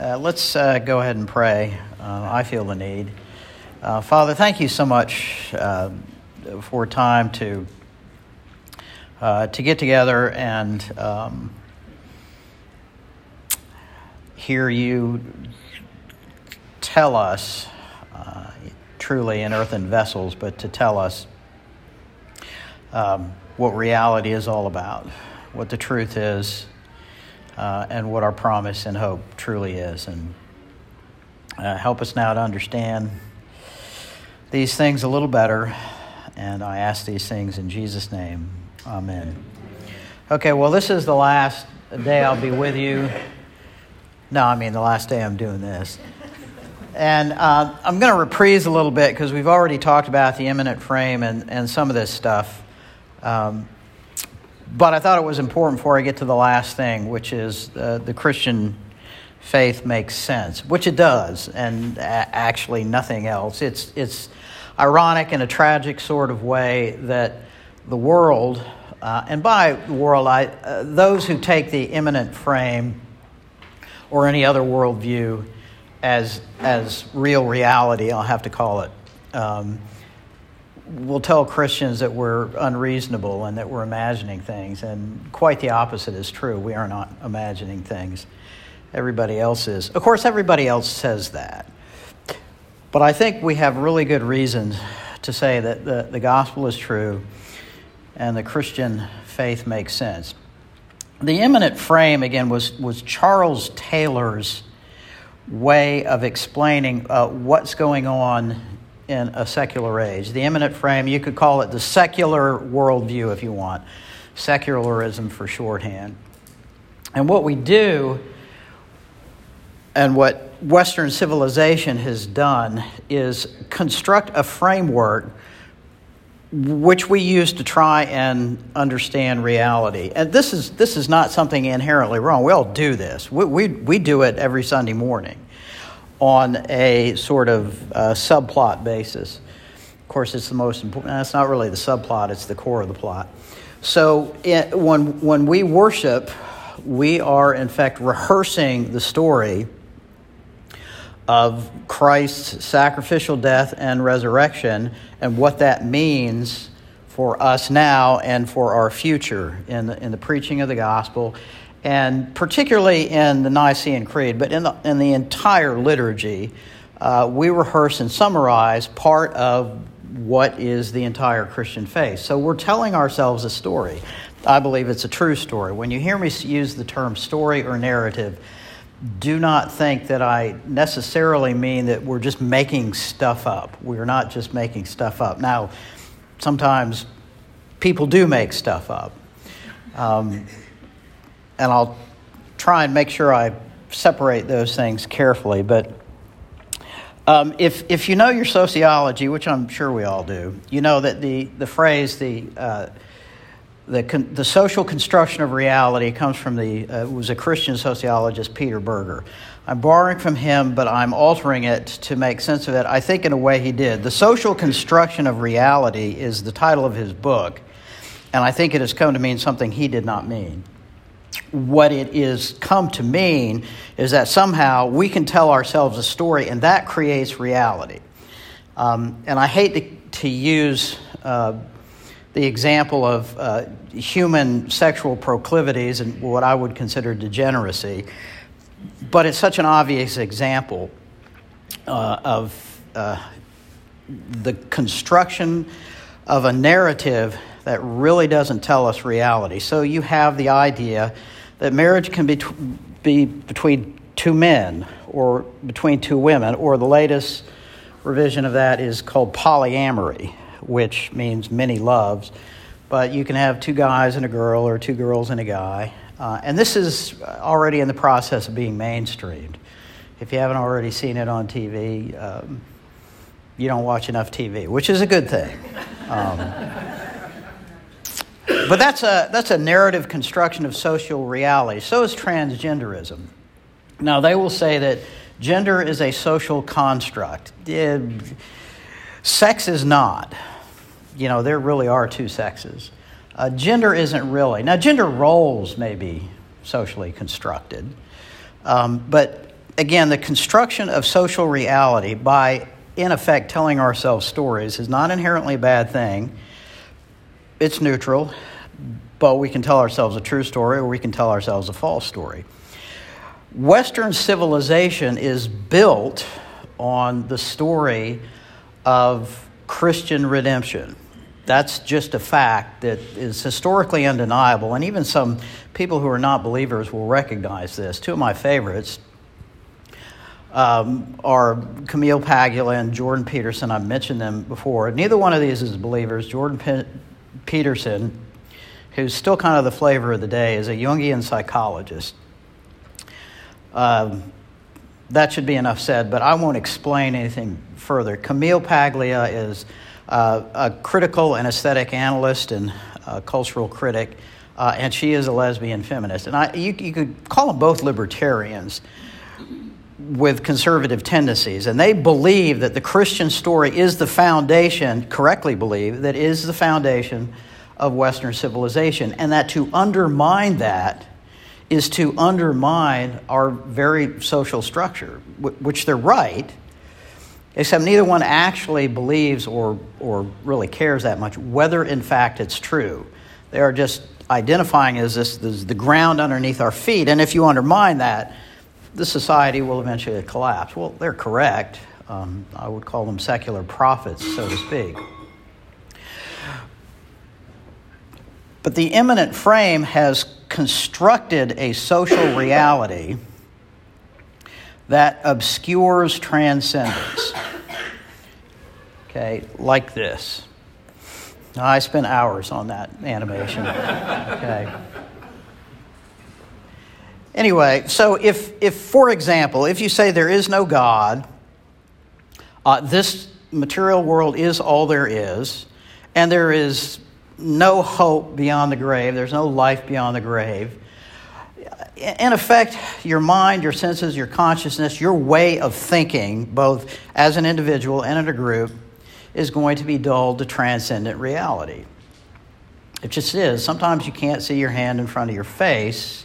Uh, let's uh, go ahead and pray. Uh, I feel the need. Uh, Father, thank you so much uh, for time to uh, to get together and um, hear you tell us, truly in earthen vessels, but to tell us um, what reality is all about, what the truth is uh, and what our promise and hope truly is. And uh, help us now to understand these things a little better. And I ask these things in Jesus' name. Amen. Okay, well, this is the last day I'll be with you. No, I mean the last day I'm doing this. And uh, I'm going to reprise a little bit because we've already talked about the immanent frame and, and some of this stuff. Um, but I thought it was important before I get to the last thing, which is uh, the Christian faith makes sense, which it does, and a- actually nothing else. It's, it's ironic in a tragic sort of way that the world, uh, and by the world, I, uh, those who take the immanent frame or any other worldview as, as real reality, I'll have to call it. Um, will tell Christians that we're unreasonable and that we're imagining things, and quite the opposite is true. We are not imagining things. Everybody else is. Of course, everybody else says that. But I think we have really good reasons to say that the, the gospel is true and the Christian faith makes sense. The immanent frame, again, was, was Charles Taylor's way of explaining uh, what's going on in a secular age. The immanent frame, you could call it the secular worldview if you want, secularism for shorthand. And what we do, and what Western civilization has done, is construct a framework which we use to try and understand reality. And this is, this is not something inherently wrong. We all do this, we, we, we do it every Sunday morning on a sort of uh, subplot basis. Of course, it's the most important. That's not really the subplot; it's the core of the plot. So, it, when when we worship, we are in fact rehearsing the story of Christ's sacrificial death and resurrection, and what that means for us now and for our future in the, in the preaching of the gospel and particularly in the Nicene Creed, but in the, in the entire liturgy, uh, we rehearse and summarize part of what is the entire Christian faith. So we're telling ourselves a story. I believe it's a true story. When you hear me use the term story or narrative, do not think that I necessarily mean that we're just making stuff up. We're not just making stuff up. Now, sometimes people do make stuff up. Um, and I'll try and make sure I separate those things carefully. But um, if, if you know your sociology, which I'm sure we all do, you know that the, the phrase, the, uh, the, con- the social construction of reality comes from the, uh, was a Christian sociologist, Peter Berger. I'm borrowing from him, but I'm altering it to make sense of it, I think, in a way he did. The social construction of reality is the title of his book, and I think it has come to mean something he did not mean what it is come to mean is that somehow we can tell ourselves a story and that creates reality. Um, and I hate to, to use uh, the example of uh, human sexual proclivities and what I would consider degeneracy, but it's such an obvious example uh, of uh, the construction of a narrative that really doesn't tell us reality. So you have the idea that marriage can be, be between two men or between two women, or the latest revision of that is called polyamory, which means many loves. But you can have two guys and a girl, or two girls and a guy. Uh, and this is already in the process of being mainstreamed. If you haven't already seen it on TV, um, you don't watch enough TV, which is a good thing. Um, but that's a, that's a narrative construction of social reality. So is transgenderism. Now, they will say that gender is a social construct. sex is not. You know, there really are two sexes. Uh, gender isn't really. Now, gender roles may be socially constructed, um, but again, the construction of social reality by, in effect, telling ourselves stories is not inherently a bad thing. It's neutral, but we can tell ourselves a true story or we can tell ourselves a false story. Western civilization is built on the story of Christian redemption. That's just a fact that is historically undeniable, and even some people who are not believers will recognize this. Two of my favorites um, are Camille Paglia and Jordan Peterson. I've mentioned them before. Neither one of these is believers. Jordan P- Peterson, who's still kind of the flavor of the day, is a Jungian psychologist. Um, that should be enough said, but I won't explain anything further. Camille Paglia is uh, a critical and aesthetic analyst and cultural critic, uh, and she is a lesbian feminist. And I, you, you could call them both libertarians with conservative tendencies. And they believe that the Christian story is the foundation, correctly believe, that is the foundation of Western civilization. And that to undermine that is to undermine our very social structure, which they're right, except neither one actually believes or, or really cares that much whether, in fact, it's true. They are just identifying as this, this the ground underneath our feet. And if you undermine that, the society will eventually collapse. Well, they're correct. Um, I would call them secular prophets, so to speak. But the immanent frame has constructed a social reality that obscures transcendence. Okay, like this. I spent hours on that animation. Okay. Anyway, so if, if, for example, if you say there is no God, uh, this material world is all there is, and there is no hope beyond the grave, there's no life beyond the grave. In effect, your mind, your senses, your consciousness, your way of thinking, both as an individual and in a group, is going to be dulled to transcendent reality. It just is. Sometimes you can't see your hand in front of your face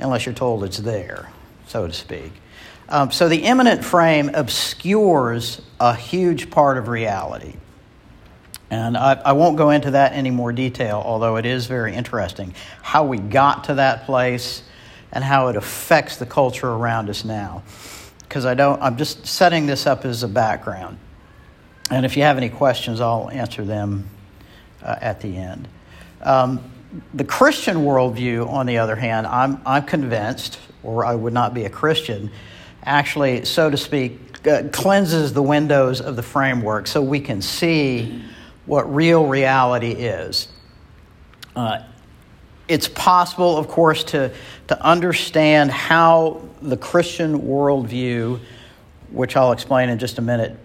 unless you're told it's there, so to speak. Um, so the immanent frame obscures a huge part of reality. And I, I, won't go into that any more detail, although it is very interesting how we got to that place and how it affects the culture around us now. Because I don't, I'm just setting this up as a background. And if you have any questions, I'll answer them uh, at the end. Um, the Christian worldview, on the other hand, I'm, I'm convinced, or I would not be a Christian, actually, so to speak, uh, cleanses the windows of the framework so we can see what real reality is. Uh, it's possible, of course, to, to understand how the Christian worldview, which I'll explain in just a minute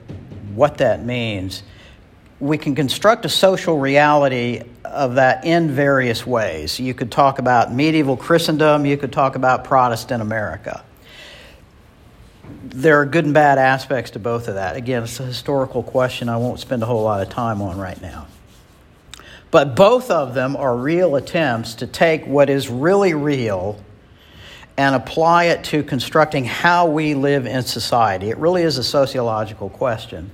what that means, we can construct a social reality of that in various ways. You could talk about medieval Christendom, you could talk about Protestant America. There are good and bad aspects to both of that. Again, it's a historical question I won't spend a whole lot of time on right now. But both of them are real attempts to take what is really real and apply it to constructing how we live in society. It really is a sociological question.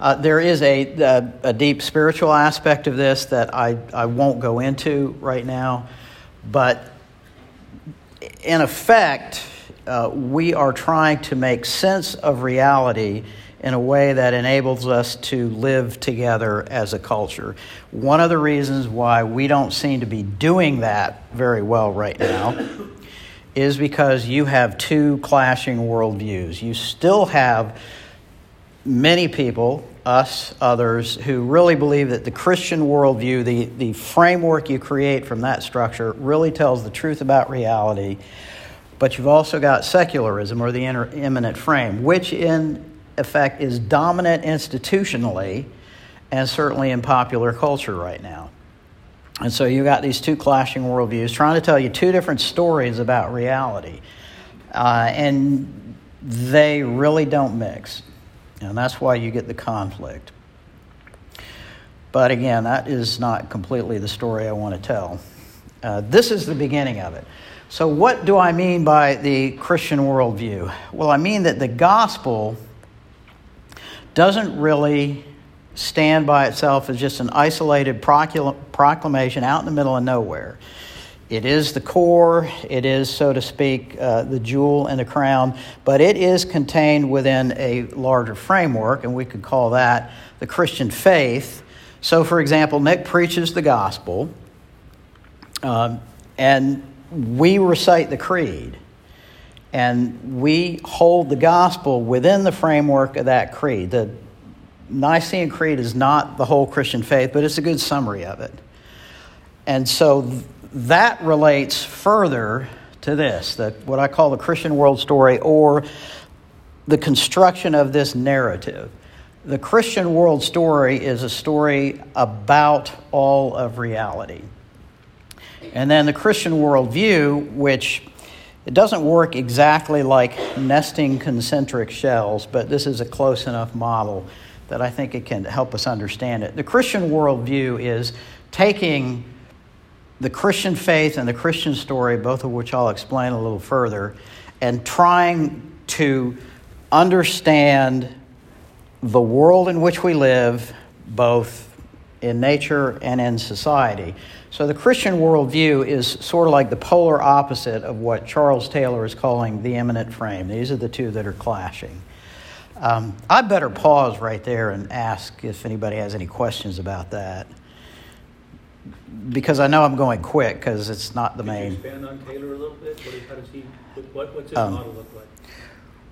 Uh, there is a, a, a, deep spiritual aspect of this that I, I won't go into right now, but in effect, uh, we are trying to make sense of reality in a way that enables us to live together as a culture. One of the reasons why we don't seem to be doing that very well right now is because you have two clashing worldviews. You still have many people, us, others, who really believe that the Christian worldview, the, the framework you create from that structure, really tells the truth about reality. But you've also got secularism or the immanent frame, which in effect is dominant institutionally and certainly in popular culture right now. And so you've got these two clashing worldviews trying to tell you two different stories about reality. Uh, and they really don't mix. And that's why you get the conflict. But again, that is not completely the story I want to tell. Uh, this is the beginning of it. So, what do I mean by the Christian worldview? Well, I mean that the gospel doesn't really stand by itself as just an isolated proclamation out in the middle of nowhere. It is the core, it is, so to speak, uh, the jewel and the crown, but it is contained within a larger framework, and we could call that the Christian faith. So, for example, Nick preaches the gospel, um, and we recite the creed. And we hold the gospel within the framework of that creed. The Nicene Creed is not the whole Christian faith, but it's a good summary of it. And so that relates further to this, that what I call the Christian world story or the construction of this narrative. The Christian world story is a story about all of reality. And then the Christian worldview, which it doesn't work exactly like nesting concentric shells, but this is a close enough model that I think it can help us understand it. The Christian worldview is taking the Christian faith and the Christian story, both of which I'll explain a little further, and trying to understand the world in which we live, both in nature and in society. So the Christian worldview is sort of like the polar opposite of what Charles Taylor is calling the immanent frame. These are the two that are clashing. Um, I better pause right there and ask if anybody has any questions about that because I know I'm going quick because it's not the Could main. You expand on Taylor a little bit. What, how does he? What, what's his um, model look like?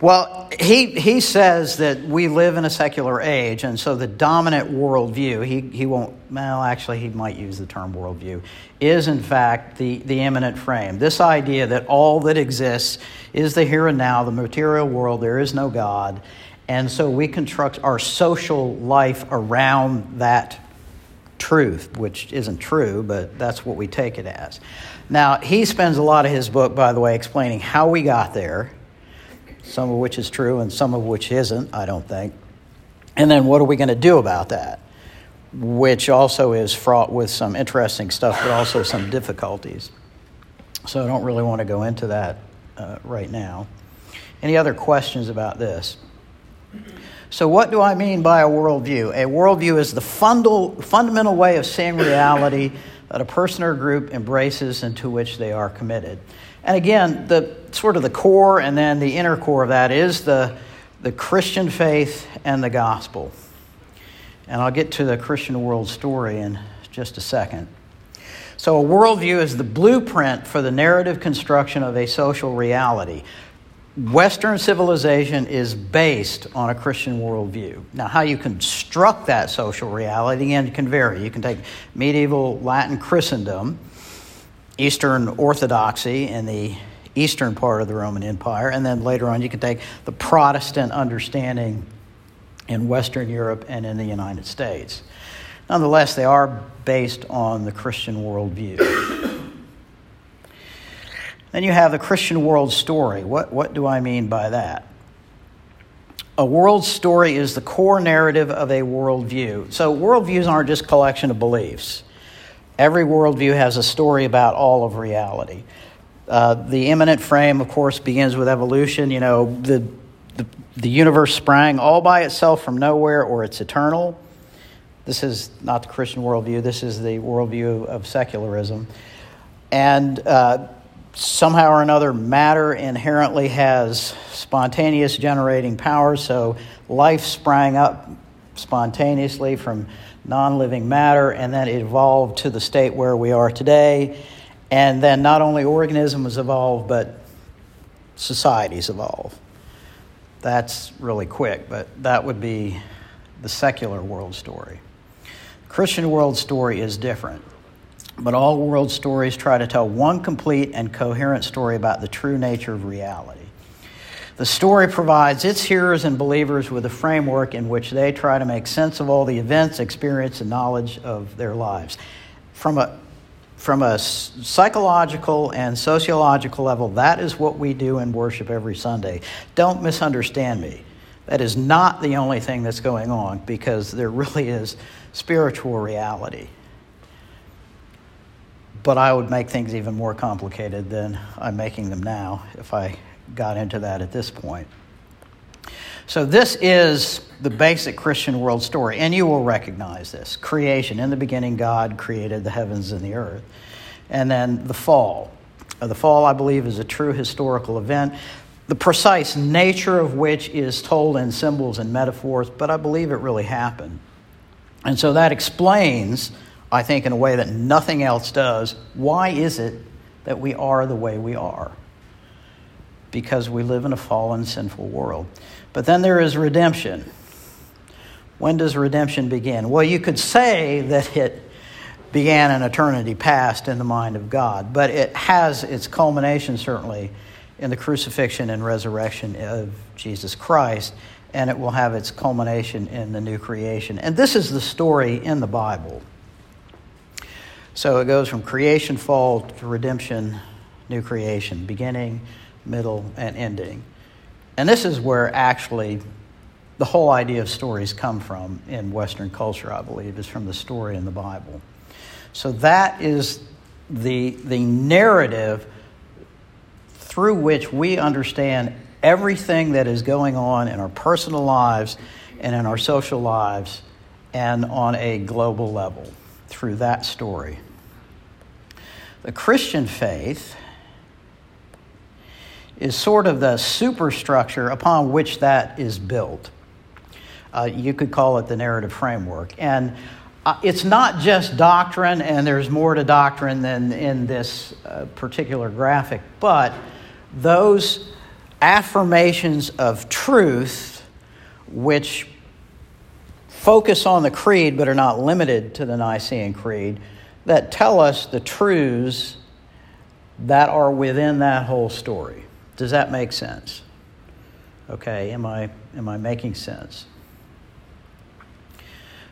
Well, he, he says that we live in a secular age, and so the dominant worldview, he, he won't, well, actually, he might use the term worldview, is in fact the, the immanent frame. This idea that all that exists is the here and now, the material world, there is no God, and so we construct our social life around that truth, which isn't true, but that's what we take it as. Now, he spends a lot of his book, by the way, explaining how we got there, some of which is true and some of which isn't, I don't think. And then what are we going to do about that? Which also is fraught with some interesting stuff, but also some difficulties. So I don't really want to go into that uh, right now. Any other questions about this? So, what do I mean by a worldview? A worldview is the fundal, fundamental way of seeing reality that a person or group embraces and to which they are committed. And again, the sort of the core and then the inner core of that is the, the Christian faith and the gospel. And I'll get to the Christian world story in just a second. So, a worldview is the blueprint for the narrative construction of a social reality. Western civilization is based on a Christian worldview. Now, how you construct that social reality again can vary. You can take medieval Latin Christendom, Eastern Orthodoxy in the eastern part of the Roman Empire, and then later on you can take the Protestant understanding in Western Europe and in the United States. Nonetheless, they are based on the Christian worldview. Then you have the Christian world story. What, what do I mean by that? A world story is the core narrative of a worldview. So, worldviews aren't just collection of beliefs. Every worldview has a story about all of reality. Uh, the immanent frame, of course, begins with evolution. You know, the, the, the universe sprang all by itself from nowhere, or it's eternal. This is not the Christian worldview, this is the worldview of secularism. And uh, somehow or another, matter inherently has spontaneous generating power, so life sprang up spontaneously from non living matter, and then evolved to the state where we are today. And then not only organisms evolve, but societies evolve. That's really quick, but that would be the secular world story. Christian world story is different. But all world stories try to tell one complete and coherent story about the true nature of reality. The story provides its hearers and believers with a framework in which they try to make sense of all the events, experience, and knowledge of their lives. From a, from a psychological and sociological level, that is what we do in worship every Sunday. Don't misunderstand me. That is not the only thing that's going on because there really is spiritual reality. But I would make things even more complicated than I'm making them now if I got into that at this point. So, this is the basic Christian world story, and you will recognize this creation. In the beginning, God created the heavens and the earth. And then the fall. The fall, I believe, is a true historical event, the precise nature of which is told in symbols and metaphors, but I believe it really happened. And so that explains, I think, in a way that nothing else does, why is it that we are the way we are? Because we live in a fallen, sinful world. But then there is redemption. When does redemption begin? Well, you could say that it began in eternity past in the mind of God, but it has its culmination certainly in the crucifixion and resurrection of Jesus Christ, and it will have its culmination in the new creation. And this is the story in the Bible. So it goes from creation, fall to redemption, new creation, beginning, middle, and ending. And this is where actually the whole idea of stories come from in Western culture, I believe, is from the story in the Bible. So that is the, the narrative through which we understand everything that is going on in our personal lives and in our social lives and on a global level through that story. The Christian faith is sort of the superstructure upon which that is built. Uh, you could call it the narrative framework. And uh, it's not just doctrine, and there's more to doctrine than in this uh, particular graphic, but those affirmations of truth which focus on the creed but are not limited to the Nicene Creed that tell us the truths that are within that whole story. Does that make sense? Okay, am I, am I making sense?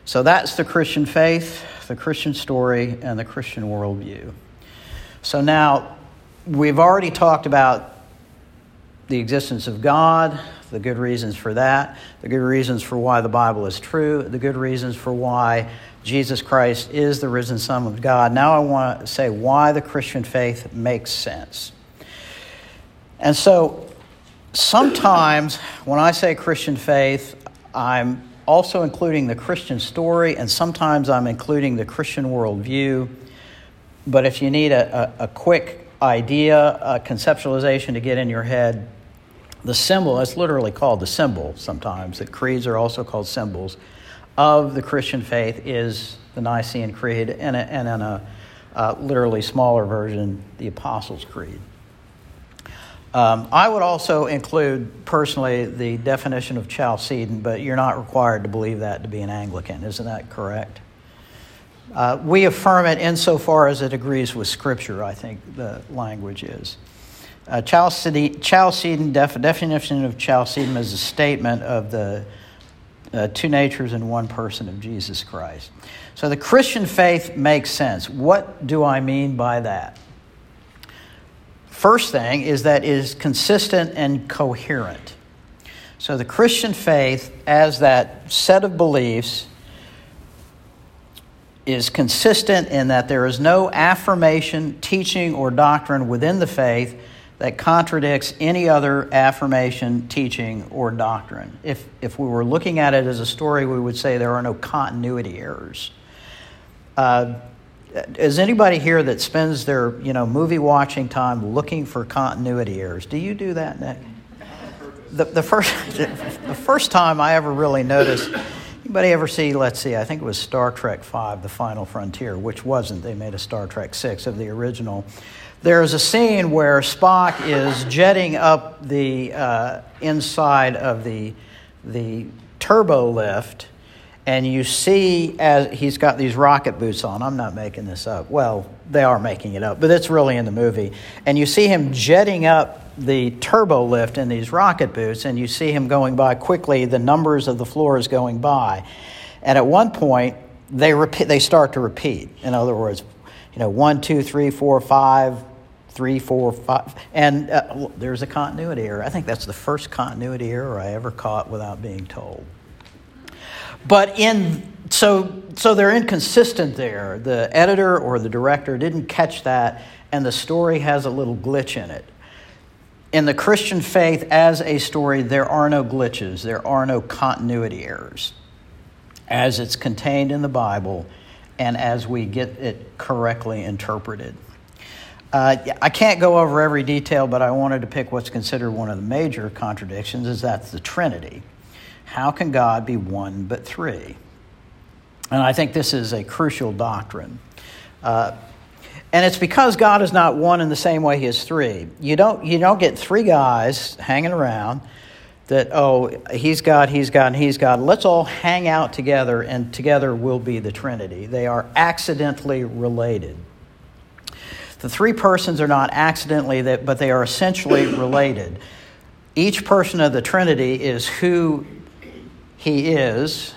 So that's the Christian faith, the Christian story, and the Christian worldview. So now we've already talked about the existence of God, the good reasons for that, the good reasons for why the Bible is true, the good reasons for why Jesus Christ is the risen Son of God. Now I want to say why the Christian faith makes sense. And so sometimes when I say Christian faith, I'm also including the Christian story, and sometimes I'm including the Christian worldview. But if you need a, a, a quick idea, a conceptualization to get in your head, the symbol, it's literally called the symbol sometimes, that creeds are also called symbols, of the Christian faith is the Nicene Creed, and, a, and in a uh, literally smaller version, the Apostles' Creed. Um, I would also include personally the definition of Chalcedon, but you're not required to believe that to be an Anglican. Isn't that correct? Uh, we affirm it insofar as it agrees with Scripture, I think the language is. Uh, Chalcedon, def, definition of Chalcedon is a statement of the uh, two natures in one person of Jesus Christ. So the Christian faith makes sense. What do I mean by that? First thing is that it is consistent and coherent. So the Christian faith, as that set of beliefs, is consistent in that there is no affirmation, teaching, or doctrine within the faith that contradicts any other affirmation, teaching, or doctrine. If, if we were looking at it as a story, we would say there are no continuity errors. Uh, is anybody here that spends their you know movie watching time looking for continuity errors? Do you do that, Nick? The, the first the first time I ever really noticed. Anybody ever see? Let's see. I think it was Star Trek Five: The Final Frontier, which wasn't. They made a Star Trek Six of the original. There's a scene where Spock is jetting up the uh, inside of the the turbo lift and you see as he's got these rocket boots on. I'm not making this up. Well, they are making it up, but it's really in the movie. And you see him jetting up the turbo lift in these rocket boots, and you see him going by quickly. The numbers of the floors going by, and at one point they repeat. They start to repeat. In other words, you know, one, two, three, four, five, three, four, five, and uh, there's a continuity error. I think that's the first continuity error I ever caught without being told. but in so so they're inconsistent there. The editor or the director didn't catch that, and the story has a little glitch in it. In the Christian faith, as a story, there are no glitches, there are no continuity errors. As it's contained in the Bible, and as we get it correctly interpreted. Uh, I can't go over every detail, but I wanted to pick what's considered one of the major contradictions is that's the Trinity. How can God be one but three? And I think this is a crucial doctrine. Uh, and it's because God is not one in the same way He is three. You don't, you don't get three guys hanging around that, oh, He's God, He's God, and He's God. Let's all hang out together, and together will be the Trinity. They are accidentally related. The three persons are not accidentally, that, but they are essentially related. Each person of the Trinity is who he is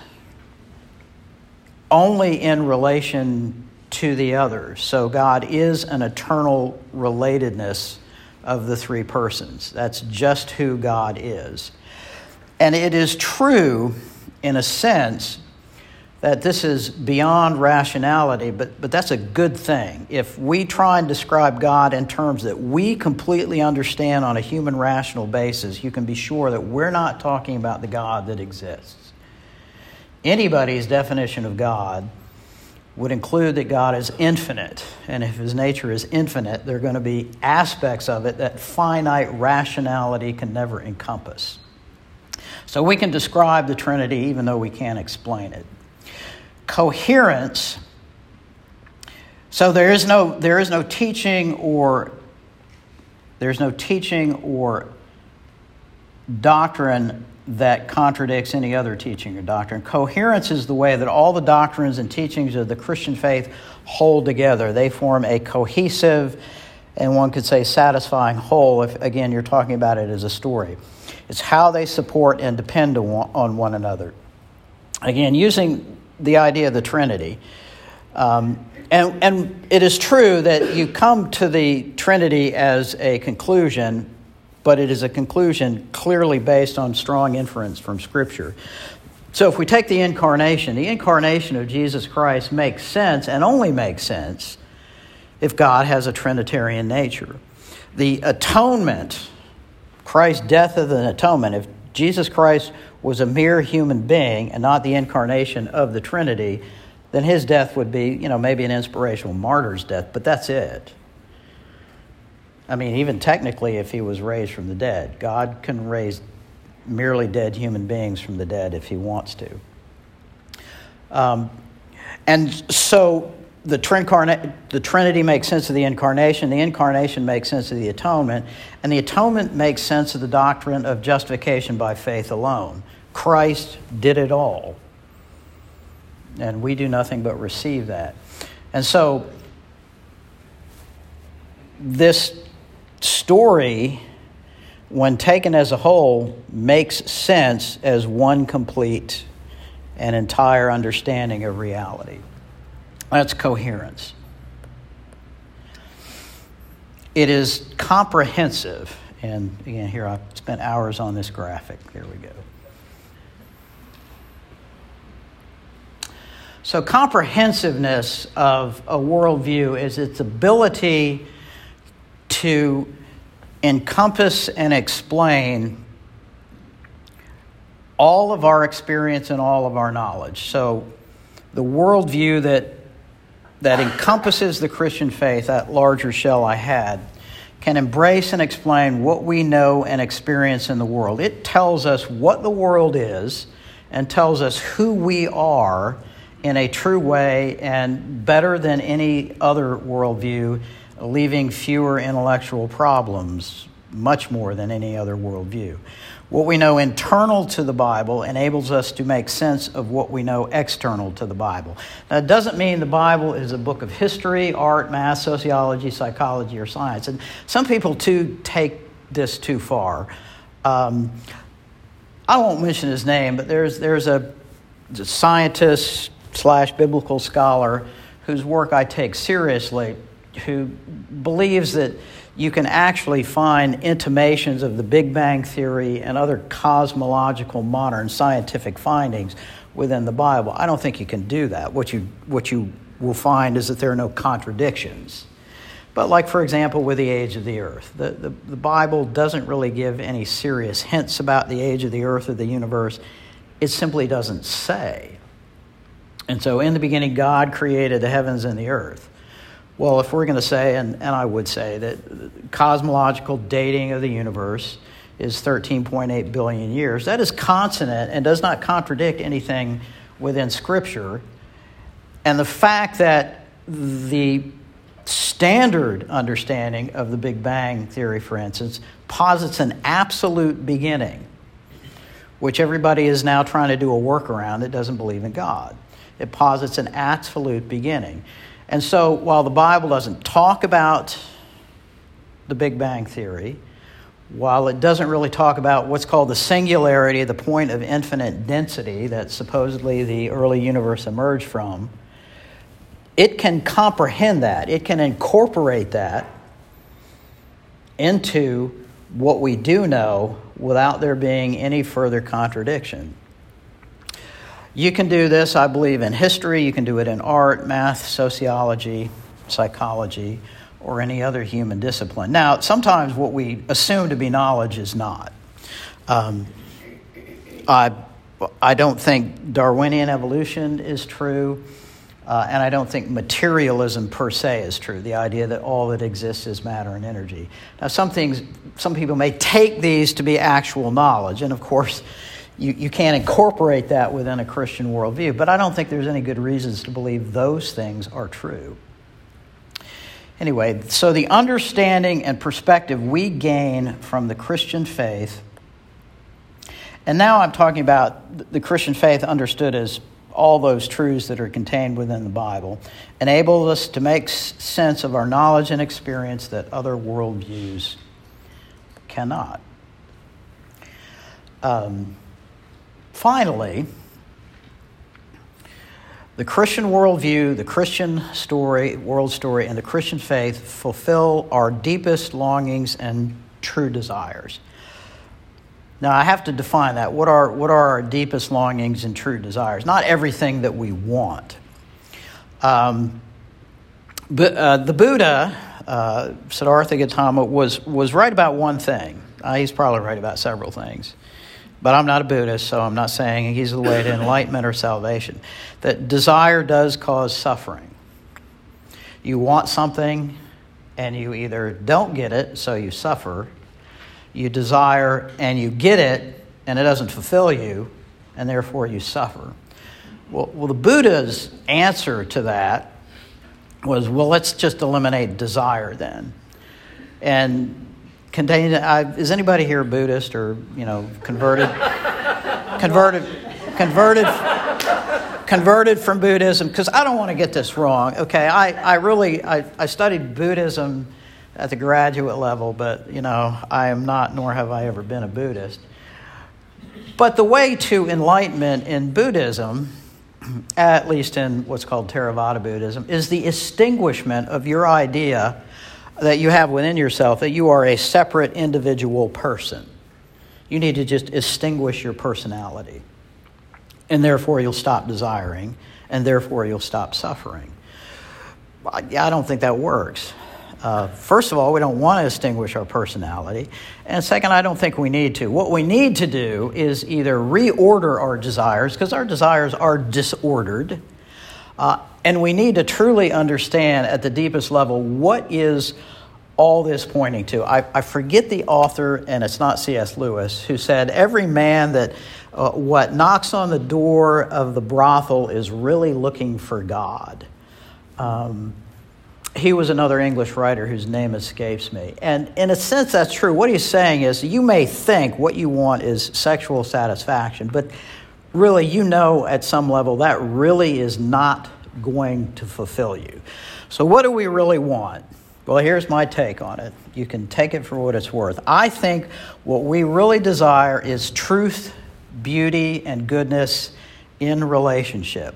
only in relation to the others. So God is an eternal relatedness of the three persons. That's just who God is. And it is true, in a sense, that this is beyond rationality, but, but that's a good thing. If we try and describe God in terms that we completely understand on a human rational basis, you can be sure that we're not talking about the God that exists. Anybody's definition of God would include that God is infinite. And if his nature is infinite, there are going to be aspects of it that finite rationality can never encompass. So we can describe the Trinity even though we can't explain it coherence. So there is no there is no teaching or there's no teaching or doctrine that contradicts any other teaching or doctrine. Coherence is the way that all the doctrines and teachings of the Christian faith hold together. They form a cohesive and one could say satisfying whole if again you're talking about it as a story. It's how they support and depend on one another. Again, using the idea of the Trinity. Um, and, and it is true that you come to the Trinity as a conclusion, but it is a conclusion clearly based on strong inference from Scripture. So if we take the incarnation, the incarnation of Jesus Christ makes sense and only makes sense if God has a Trinitarian nature. The atonement, Christ's death as an atonement, if Jesus Christ was a mere human being and not the incarnation of the Trinity, then his death would be, you know, maybe an inspirational martyr's death, but that's it. I mean, even technically, if he was raised from the dead, God can raise merely dead human beings from the dead if he wants to. Um, and so the, Trincarna- the Trinity makes sense of the incarnation, the incarnation makes sense of the atonement, and the atonement makes sense of the doctrine of justification by faith alone. Christ did it all, and we do nothing but receive that. And so, this story, when taken as a whole, makes sense as one complete and entire understanding of reality. That's coherence. It is comprehensive. And again, here I've spent hours on this graphic. Here we go. So, comprehensiveness of a worldview is its ability to encompass and explain all of our experience and all of our knowledge. So, the worldview that that encompasses the Christian faith, that larger shell I had, can embrace and explain what we know and experience in the world. It tells us what the world is and tells us who we are in a true way and better than any other worldview, leaving fewer intellectual problems, much more than any other worldview. What we know internal to the Bible enables us to make sense of what we know external to the Bible. Now, it doesn't mean the Bible is a book of history, art, math, sociology, psychology, or science. And some people, too, take this too far. Um, I won't mention his name, but there's, there's a, a scientist slash biblical scholar whose work I take seriously who believes that you can actually find intimations of the Big Bang Theory and other cosmological modern scientific findings within the Bible. I don't think you can do that. What you, what you will find is that there are no contradictions. But, like, for example, with the age of the earth, the, the, the, Bible doesn't really give any serious hints about the age of the earth or the universe. It simply doesn't say. And so, in the beginning, God created the heavens and the earth. Well, if we're going to say, and, and I would say, that cosmological dating of the universe is 13.8 billion years, that is consonant and does not contradict anything within Scripture. And the fact that the standard understanding of the Big Bang Theory, for instance, posits an absolute beginning, which everybody is now trying to do a workaround that doesn't believe in God. It posits an absolute beginning. And so while the Bible doesn't talk about the Big Bang Theory, while it doesn't really talk about what's called the singularity, the point of infinite density that supposedly the early universe emerged from, it can comprehend that, it can incorporate that into what we do know without there being any further contradiction. You can do this, I believe, in history, you can do it in art, math, sociology, psychology, or any other human discipline. Now, sometimes what we assume to be knowledge is not. Um, I, I don't think Darwinian evolution is true. Uh, and I don't think materialism per se is true, the idea that all that exists is matter and energy. Now, some things, some people may take these to be actual knowledge, and of course, you, you can't incorporate that within a Christian worldview, but I don't think there's any good reasons to believe those things are true. Anyway, so the understanding and perspective we gain from the Christian faith, and now I'm talking about the Christian faith understood as all those truths that are contained within the Bible, enables us to make sense of our knowledge and experience that other worldviews cannot. Um, finally, the Christian worldview, the Christian story, world story, and the Christian faith fulfill our deepest longings and true desires. Now, I have to define that. What are, what are our deepest longings and true desires? Not everything that we want. Um, but, uh, the Buddha, uh, Siddhartha Gautama, was, was right about one thing. Uh, he's probably right about several things. But I'm not a Buddhist, so I'm not saying he's the way to enlightenment or salvation. That desire does cause suffering. You want something, and you either don't get it, so you suffer, you desire and you get it and it doesn't fulfill you, and therefore you suffer. Well, well, the Buddha's answer to that was well, let's just eliminate desire then. And contain, uh, is anybody here Buddhist or, you know, converted? converted, converted, converted from Buddhism? Because I don't want to get this wrong. Okay, I, I really, I, I studied Buddhism at the graduate level, but you know, I am not, nor have I ever been a Buddhist. But the way to enlightenment in Buddhism, at least in what's called Theravada Buddhism, is the extinguishment of your idea that you have within yourself that you are a separate individual person. You need to just extinguish your personality. And therefore, you'll stop desiring, and therefore, you'll stop suffering. I don't think that works. Uh, first of all, we don't want to extinguish our personality. And second, I don't think we need to. What we need to do is either reorder our desires, because our desires are disordered, uh, and we need to truly understand at the deepest level what is all this pointing to. I, I forget the author, and it's not C.S. Lewis, who said, Every man that uh, what knocks on the door of the brothel is really looking for God. Um, he was another English writer whose name escapes me. And in a sense, that's true. What he's saying is you may think what you want is sexual satisfaction, but really, you know at some level that really is not going to fulfill you. So, what do we really want? Well, here's my take on it. You can take it for what it's worth. I think what we really desire is truth, beauty, and goodness in relationship.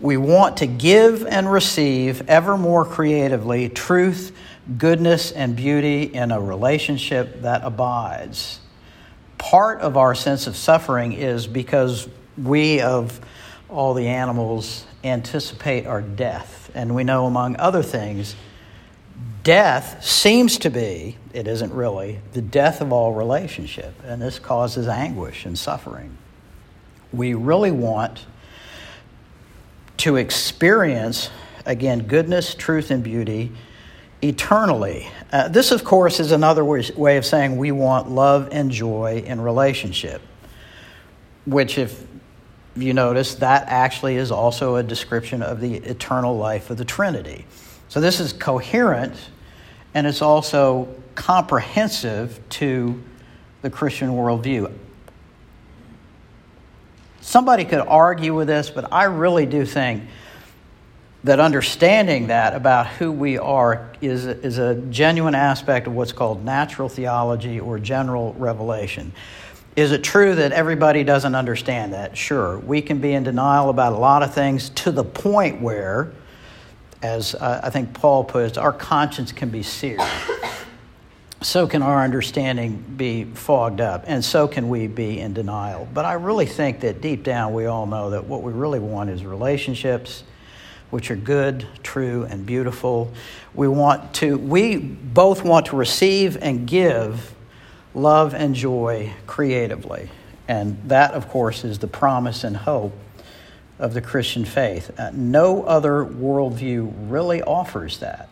We want to give and receive ever more creatively truth, goodness and beauty in a relationship that abides. Part of our sense of suffering is because we, of all the animals, anticipate our death. And we know, among other things, death seems to be, it isn't really, the death of all relationship. And this causes anguish and suffering. We really want to experience, again, goodness, truth, and beauty eternally. Uh, this, of course, is another way of saying we want love and joy in relationship, which, if you notice, that actually is also a description of the eternal life of the Trinity. So this is coherent and it's also comprehensive to the Christian worldview. Somebody could argue with this, but I really do think that understanding that about who we are is, is a genuine aspect of what's called natural theology or general revelation. Is it true that everybody doesn't understand that? Sure. We can be in denial about a lot of things to the point where, as uh, I think Paul puts, our conscience can be seared. So can our understanding be fogged up, and so can we be in denial. But I really think that deep down we all know that what we really want is relationships which are good, true, and beautiful. We want to, we both want to receive and give love and joy creatively. And that, of course, is the promise and hope of the Christian faith. Uh, no other worldview really offers that.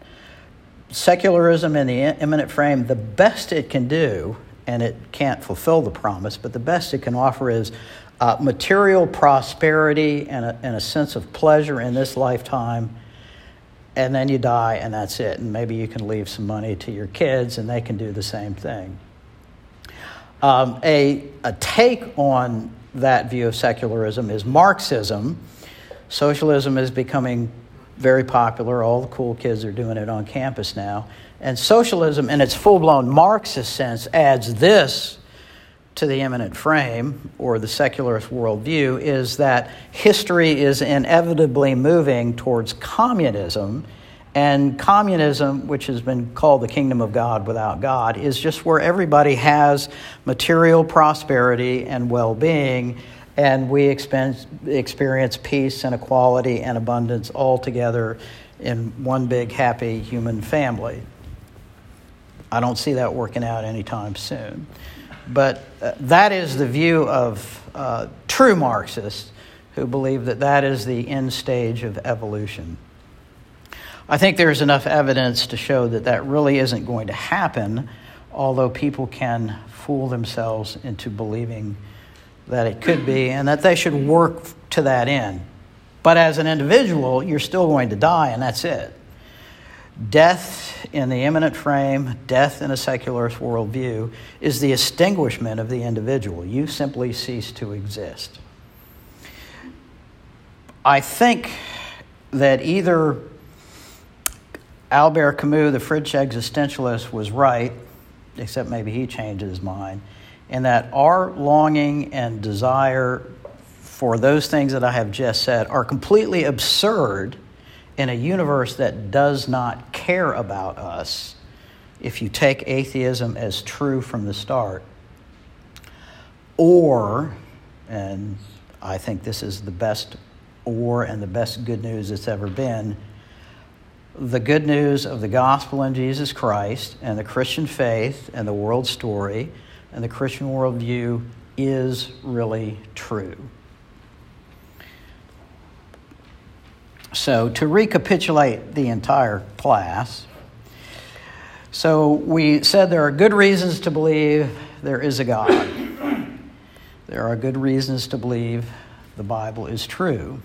Secularism in the immanent frame, the best it can do, and it can't fulfill the promise, but the best it can offer is uh, material prosperity and a, and a sense of pleasure in this lifetime, and then you die, and that's it. And maybe you can leave some money to your kids, and they can do the same thing. Um, a, a take on that view of secularism is Marxism. Socialism is becoming very popular. All the cool kids are doing it on campus now. And socialism, in its full blown Marxist sense, adds this to the immanent frame or the secularist worldview is that history is inevitably moving towards communism. And communism, which has been called the kingdom of God without God, is just where everybody has material prosperity and well being, and we experience peace and equality and abundance all together in one big happy human family. I don't see that working out anytime soon. But uh, that is the view of uh, true Marxists who believe that that is the end stage of evolution. I think there's enough evidence to show that that really isn't going to happen, although people can fool themselves into believing that it could be and that they should work to that end. But as an individual, you're still going to die, and that's it. Death in the immanent frame, death in a secularist worldview, is the extinguishment of the individual. You simply cease to exist. I think that either Albert Camus, the French existentialist, was right, except maybe he changed his mind, in that our longing and desire for those things that I have just said are completely absurd in a universe that does not care about us, if you take atheism as true from the start, or, and I think this is the best or and the best good news that's ever been, the good news of the gospel in Jesus Christ and the Christian faith and the world story and the Christian worldview is really true. So, to recapitulate the entire class, so we said there are good reasons to believe there is a God. There are good reasons to believe the Bible is true.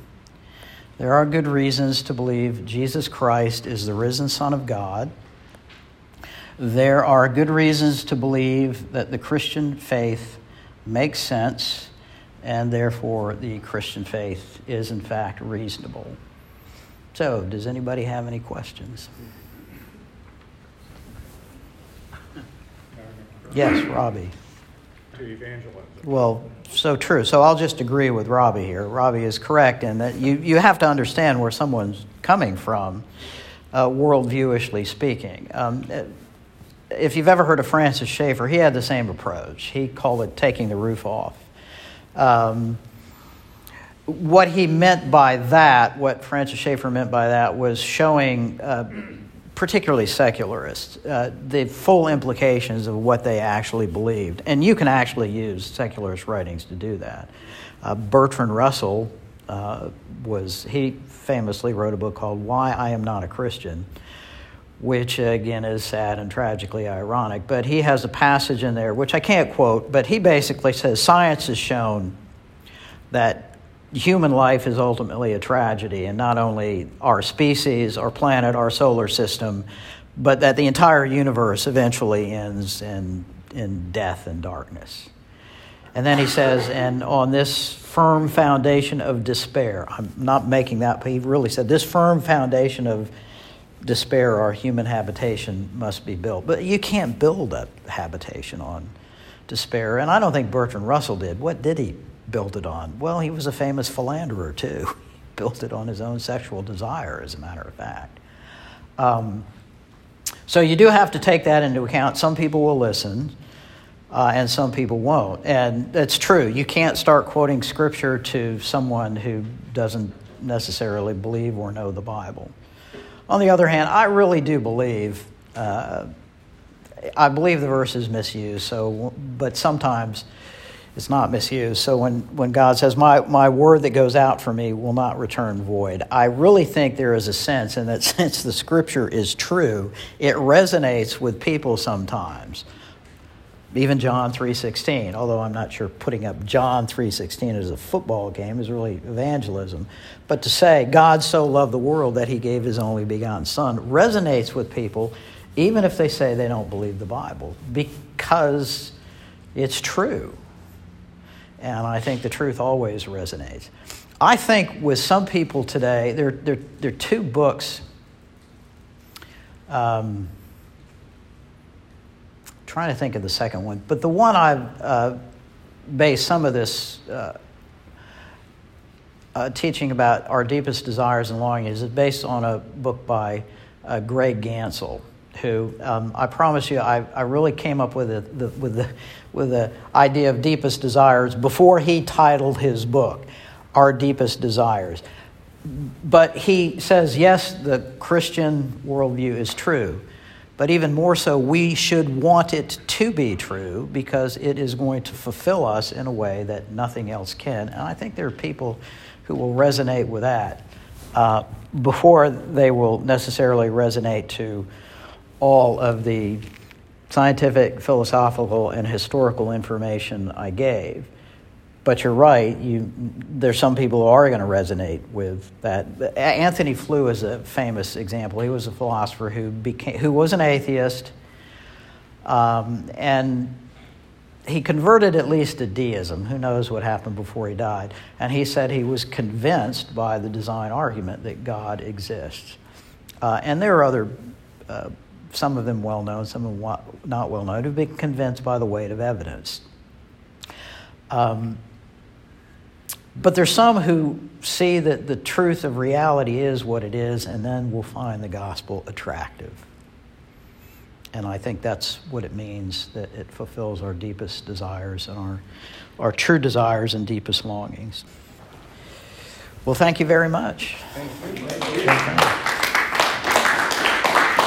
There are good reasons to believe Jesus Christ is the risen Son of God. There are good reasons to believe that the Christian faith makes sense, and therefore the Christian faith is, in fact, reasonable. So, does anybody have any questions? Yes, Robbie. To evangelize. Well, so true. So I'll just agree with Robbie here. Robbie is correct in that you, you have to understand where someone's coming from. uh, worldviewishly speaking. Um, if you've ever heard of Francis Schaeffer, he had the same approach. He called it taking the roof off. Um, what he meant by that, what Francis Schaeffer meant by that, was showing, uh, particularly secularists, uh, the full implications of what they actually believed. And you can actually use secularist writings to do that. Uh, Bertrand Russell uh, was, he famously wrote a book called Why I Am Not a Christian which again is sad and tragically ironic. But he has a passage in there, which I can't quote, but he basically says science has shown that human life is ultimately a tragedy, and not only our species, our planet, our solar system, but that the entire universe eventually ends in, in death and darkness. And then he says, and on this firm foundation of despair, I'm not making that, but he really said, this firm foundation of despair, our human habitation must be built. But you can't build a habitation on despair. And I don't think Bertrand Russell did. What did he build it on? Well, he was a famous philanderer, too. Built it on his own sexual desire, as a matter of fact. Um, so you do have to take that into account. Some people will listen. Uh, and some people won't. And that's true. You can't start quoting scripture to someone who doesn't necessarily believe or know the Bible. On the other hand, I really do believe, uh, I believe the verse is misused, so, but sometimes it's not misused. So when, when God says, my, my word that goes out for me will not return void, I really think there is a sense, in that since the scripture is true, it resonates with people sometimes even John 3:16, although I'm not sure putting up John 3:16 as a football game is really evangelism, but to say God so loved the world that he gave his only begotten son resonates with people even if they say they don't believe the Bible because it's true. And I think the truth always resonates. I think with some people today, there, there, there are two books um, trying to think of the second one, but the one I've uh, based some of this uh, uh, teaching about our deepest desires and longings is based on a book by uh, Greg Ganssle, who um, I promise you, I, I really came up with the, the, with the with the idea of deepest desires before he titled his book, Our Deepest Desires. But he says, yes, the Christian worldview is true but even more so, we should want it to be true because it is going to fulfill us in a way that nothing else can. And I think there are people who will resonate with that uh, before they will necessarily resonate to all of the scientific, philosophical, and historical information I gave. But you're right. You, there's some people who are going to resonate with that. Antony Flew is a famous example. He was a philosopher who became, who was an atheist, um, and he converted at least to deism. Who knows what happened before he died? And he said he was convinced by the design argument that God exists. Uh, and there are other, uh, some of them well known, some of them not well known, who've been convinced by the weight of evidence. Um, but there's some who see that the truth of reality is what it is, and then will find the gospel attractive. And I think that's what it means that it fulfills our deepest desires and our, our true desires and deepest longings. Well, thank you very much. Thank you. Thank you.